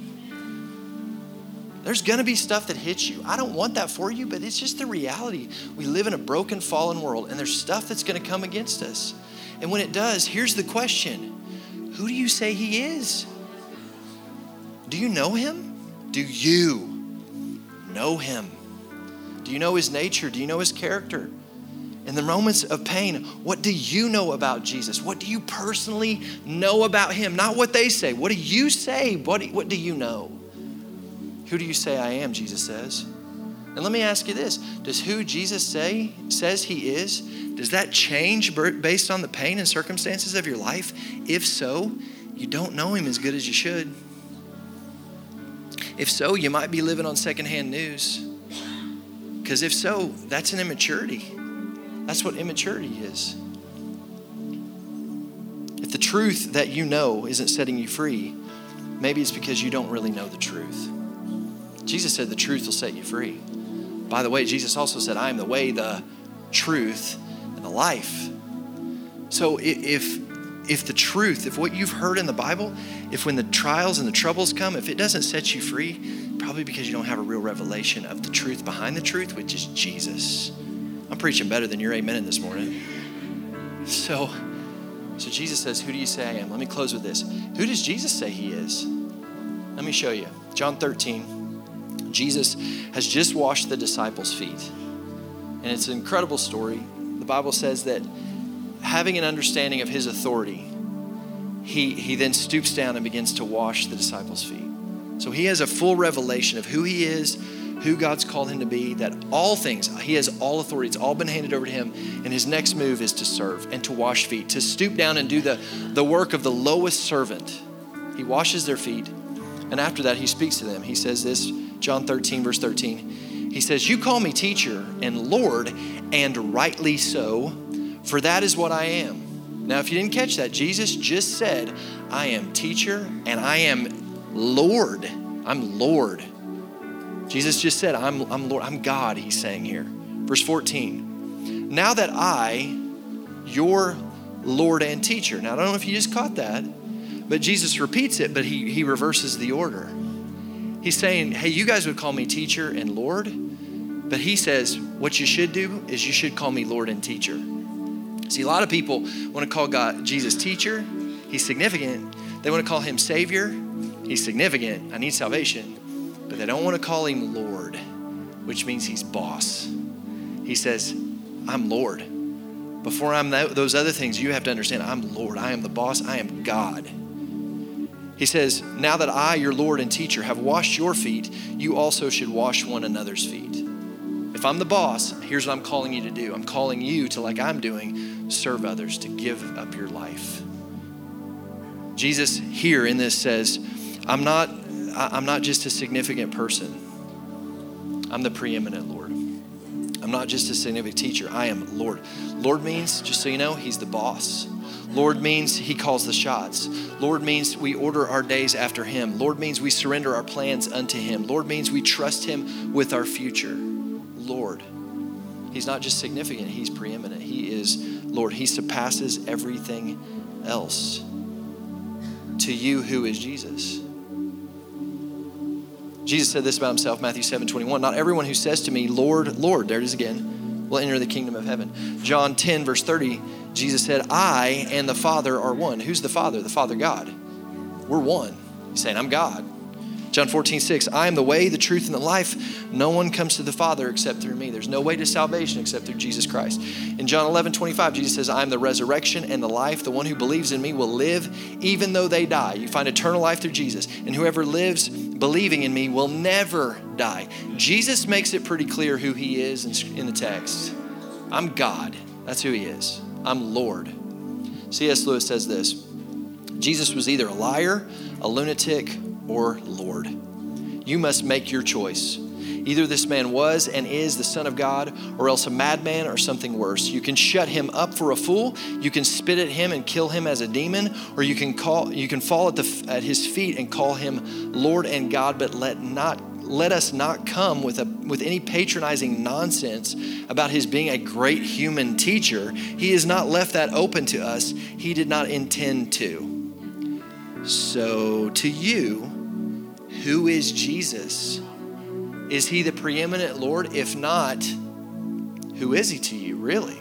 There's gonna be stuff that hits you. I don't want that for you, but it's just the reality. We live in a broken, fallen world, and there's stuff that's gonna come against us. And when it does, here's the question Who do you say He is? Do you know Him? Do you know Him? Do you know His nature? Do you know His character? in the moments of pain, what do you know about Jesus? What do you personally know about him? Not what they say. What do you say? What do, what do you know? Who do you say I am? Jesus says. And let me ask you this Does who Jesus say says he is, does that change based on the pain and circumstances of your life? If so, you don't know him as good as you should. If so, you might be living on secondhand news. Because if so, that's an immaturity. That's what immaturity is. If the truth that you know isn't setting you free, maybe it's because you don't really know the truth. Jesus said the truth will set you free. By the way, Jesus also said, I am the way, the truth, and the life. So if if the truth, if what you've heard in the Bible, if when the trials and the troubles come, if it doesn't set you free, probably because you don't have a real revelation of the truth behind the truth, which is Jesus. I'm preaching better than your amen this morning. So, so Jesus says, Who do you say I am? Let me close with this. Who does Jesus say he is? Let me show you. John 13. Jesus has just washed the disciples' feet. And it's an incredible story. The Bible says that having an understanding of his authority, he, he then stoops down and begins to wash the disciples' feet. So he has a full revelation of who he is, who God's called him to be, that all things, he has all authority. It's all been handed over to him. And his next move is to serve and to wash feet, to stoop down and do the, the work of the lowest servant. He washes their feet. And after that, he speaks to them. He says this, John 13, verse 13. He says, You call me teacher and Lord, and rightly so, for that is what I am. Now, if you didn't catch that, Jesus just said, I am teacher and I am Lord. I'm Lord. Jesus just said, I'm, I'm Lord, I'm God, he's saying here. Verse 14. Now that I, your Lord and teacher, now I don't know if you just caught that, But Jesus repeats it, but he, he reverses the order. He's saying, hey, you guys would call me teacher and Lord, but he says, what you should do is you should call me Lord and teacher. See, a lot of people want to call God Jesus teacher, he's significant. They want to call him Savior, he's significant. I need salvation. But they don't want to call him Lord, which means he's boss. He says, I'm Lord. Before I'm that, those other things, you have to understand I'm Lord. I am the boss. I am God. He says, Now that I, your Lord and teacher, have washed your feet, you also should wash one another's feet. If I'm the boss, here's what I'm calling you to do I'm calling you to, like I'm doing, serve others, to give up your life. Jesus here in this says, I'm not, I'm not just a significant person, I'm the preeminent Lord. I'm not just a significant teacher, I am Lord. Lord means, just so you know, He's the boss. Lord means He calls the shots. Lord means we order our days after Him. Lord means we surrender our plans unto Him. Lord means we trust Him with our future. Lord. He's not just significant, He's preeminent. He is Lord. He surpasses everything else. To you, who is Jesus? Jesus said this about himself, Matthew 7 21. Not everyone who says to me, Lord, Lord, there it is again, will enter the kingdom of heaven. John 10, verse 30 Jesus said, I and the Father are one. Who's the Father? The Father God. We're one. He's saying, I'm God. John 14, 6, I am the way, the truth, and the life. No one comes to the Father except through me. There's no way to salvation except through Jesus Christ. In John 11, 25, Jesus says, I am the resurrection and the life. The one who believes in me will live even though they die. You find eternal life through Jesus. And whoever lives believing in me will never die. Jesus makes it pretty clear who he is in the text. I'm God. That's who he is. I'm Lord. C.S. Lewis says this Jesus was either a liar, a lunatic, or Lord. You must make your choice. Either this man was and is the Son of God, or else a madman or something worse. You can shut him up for a fool, you can spit at him and kill him as a demon, or you can call you can fall at, the, at his feet and call him Lord and God, but let not let us not come with, a, with any patronizing nonsense about his being a great human teacher. He has not left that open to us. He did not intend to. So, to you, who is Jesus? Is he the preeminent Lord? If not, who is he to you, really?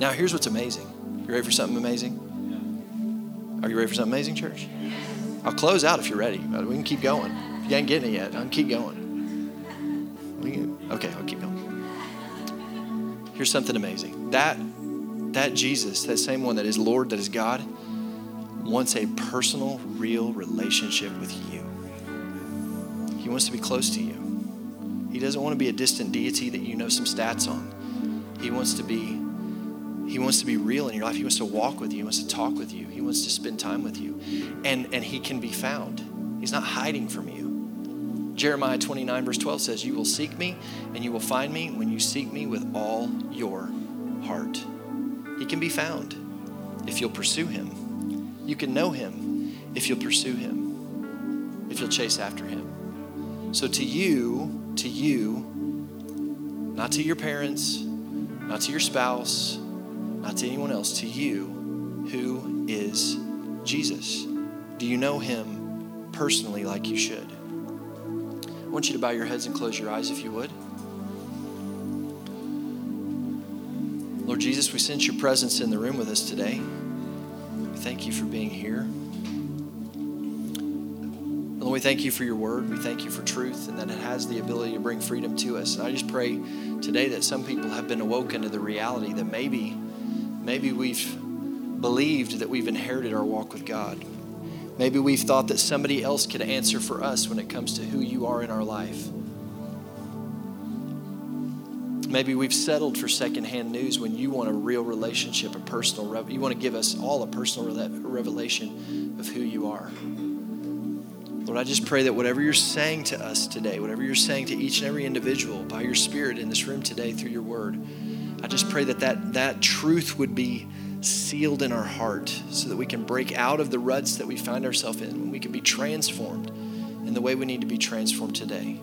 Now, here's what's amazing. You ready for something amazing? Are you ready for something amazing, church? I'll close out if you're ready, but we can keep going. If you ain't getting it yet, I can keep going. Can, okay, I'll keep going. Here's something amazing. That that Jesus, that same one that is Lord, that is God, wants a personal, real relationship with you. He wants to be close to you. He doesn't want to be a distant deity that you know some stats on. He wants to be he wants to be real in your life. He wants to walk with you. He wants to talk with you. He wants to spend time with you. And, and he can be found. He's not hiding from you. Jeremiah 29, verse 12 says, You will seek me and you will find me when you seek me with all your heart. He can be found if you'll pursue him. You can know him if you'll pursue him, if you'll chase after him. So to you, to you, not to your parents, not to your spouse, not to anyone else, to you, who is Jesus. Do you know him personally like you should? I want you to bow your heads and close your eyes if you would. Lord Jesus, we sense your presence in the room with us today. Thank you for being here. Lord, we thank you for your word. We thank you for truth and that it has the ability to bring freedom to us. And I just pray today that some people have been awoken to the reality that maybe Maybe we've believed that we've inherited our walk with God. Maybe we've thought that somebody else could answer for us when it comes to who you are in our life. Maybe we've settled for secondhand news when you want a real relationship, a personal, you want to give us all a personal revelation of who you are. Lord, I just pray that whatever you're saying to us today, whatever you're saying to each and every individual by your Spirit in this room today through your word, I just pray that, that that truth would be sealed in our heart so that we can break out of the ruts that we find ourselves in and we can be transformed in the way we need to be transformed today.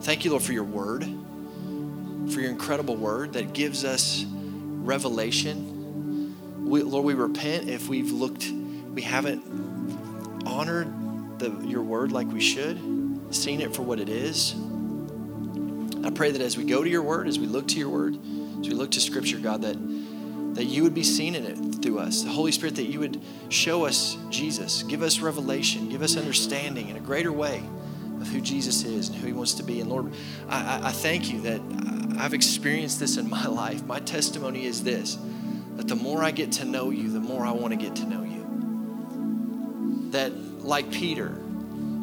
Thank you, Lord, for your word, for your incredible word that gives us revelation we, Lord, we repent if we've looked, we haven't honored the, your word like we should, seen it for what it is. I pray that as we go to your word, as we look to your word, as we look to scripture, God, that, that you would be seen in it through us. The Holy Spirit, that you would show us Jesus, give us revelation, give us understanding in a greater way of who Jesus is and who he wants to be. And Lord, I, I thank you that I've experienced this in my life. My testimony is this that the more I get to know you, the more I want to get to know you. That, like Peter,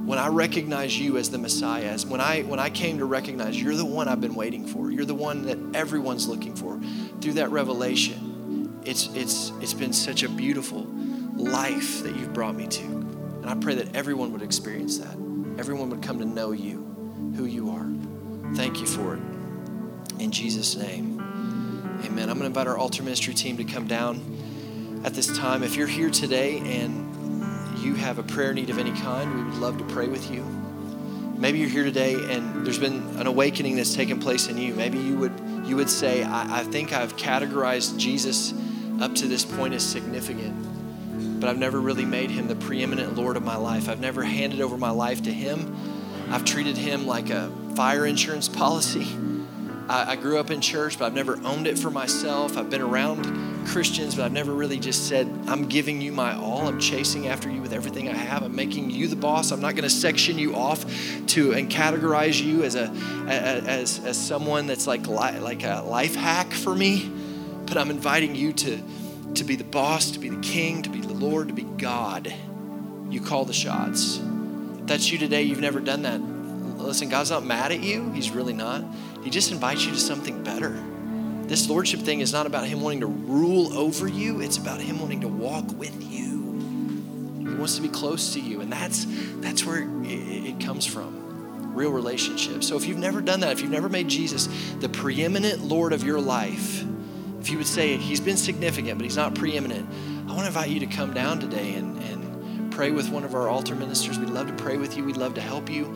when I recognize you as the Messiah, as when I when I came to recognize you're the one I've been waiting for, you're the one that everyone's looking for, through that revelation, it's it's it's been such a beautiful life that you've brought me to. And I pray that everyone would experience that. Everyone would come to know you, who you are. Thank you for it. In Jesus' name. Amen. I'm going to invite our altar ministry team to come down at this time. If you're here today and you have a prayer need of any kind, we would love to pray with you. Maybe you're here today and there's been an awakening that's taken place in you. Maybe you would you would say, I, I think I've categorized Jesus up to this point as significant, but I've never really made him the preeminent Lord of my life. I've never handed over my life to him. I've treated him like a fire insurance policy. I, I grew up in church, but I've never owned it for myself. I've been around Christians, but I've never really just said, I'm giving you my all. I'm chasing after you with everything I have. I'm making you the boss. I'm not going to section you off to and categorize you as a as as someone that's like like a life hack for me, but I'm inviting you to to be the boss, to be the king, to be the Lord, to be God. You call the shots. If that's you today, you've never done that. Listen, God's not mad at you. He's really not. He just invites you to something better. This lordship thing is not about him wanting to rule over you, it's about him wanting to walk with you. He wants to be close to you, and that's that's where it, comes from. Real relationship. So if you've never done that, if you've never made Jesus the preeminent Lord of your life, if you would say he's been significant, but he's not preeminent, I want to invite you to come down today and, and pray with one of our altar ministers. We'd love to pray with you. We'd love to help you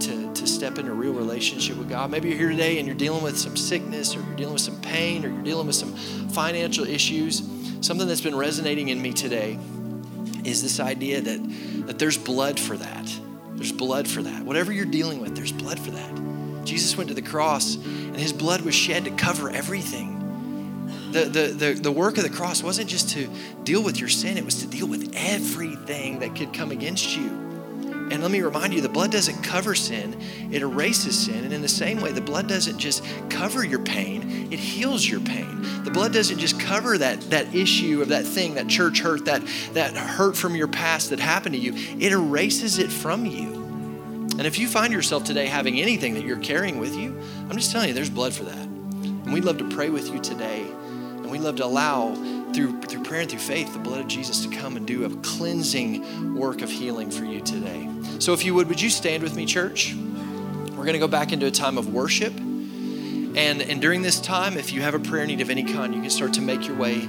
to to step into a real relationship with God. Maybe you're here today and you're dealing with some sickness or you're dealing with some pain or you're dealing with some financial issues. Something that's been resonating in me today is this idea that, that there's blood for that. There's blood for that. Whatever you're dealing with, there's blood for that. Jesus went to the cross and his blood was shed to cover everything. The, the, the, the work of the cross wasn't just to deal with your sin, it was to deal with everything that could come against you. And let me remind you, the blood doesn't cover sin, it erases sin. And in the same way, the blood doesn't just cover your pain, it heals your pain. The blood doesn't just cover that, that issue of that thing, that church hurt, that, that hurt from your past that happened to you, it erases it from you. And if you find yourself today having anything that you're carrying with you, I'm just telling you, there's blood for that. And we'd love to pray with you today. And we'd love to allow through, through prayer and through faith, the blood of Jesus to come and do a cleansing work of healing for you today. So, if you would, would you stand with me, church? We're going to go back into a time of worship. And, and during this time, if you have a prayer need of any kind, you can start to make your way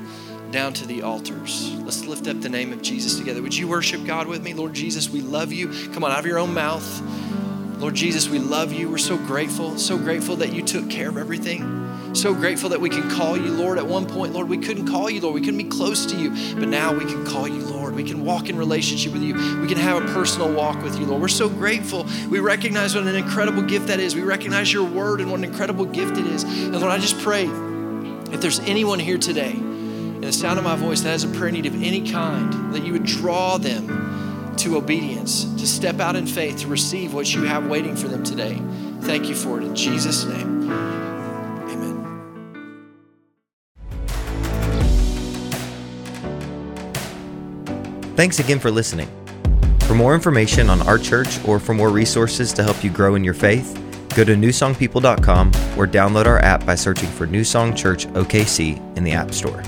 down to the altars. Let's lift up the name of Jesus together. Would you worship God with me? Lord Jesus, we love you. Come on, out of your own mouth. Lord Jesus, we love you. We're so grateful, so grateful that you took care of everything. So grateful that we can call you Lord. At one point, Lord, we couldn't call you Lord. We couldn't be close to you, but now we can call you Lord. We can walk in relationship with you. We can have a personal walk with you, Lord. We're so grateful. We recognize what an incredible gift that is. We recognize your word and what an incredible gift it is. And Lord, I just pray if there's anyone here today, in the sound of my voice, that has a prayer need of any kind, that you would draw them to obedience, to step out in faith, to receive what you have waiting for them today. Thank you for it in Jesus' name. Thanks again for listening. For more information on our church or for more resources to help you grow in your faith, go to newsongpeople.com or download our app by searching for New Song Church OKC in the App Store.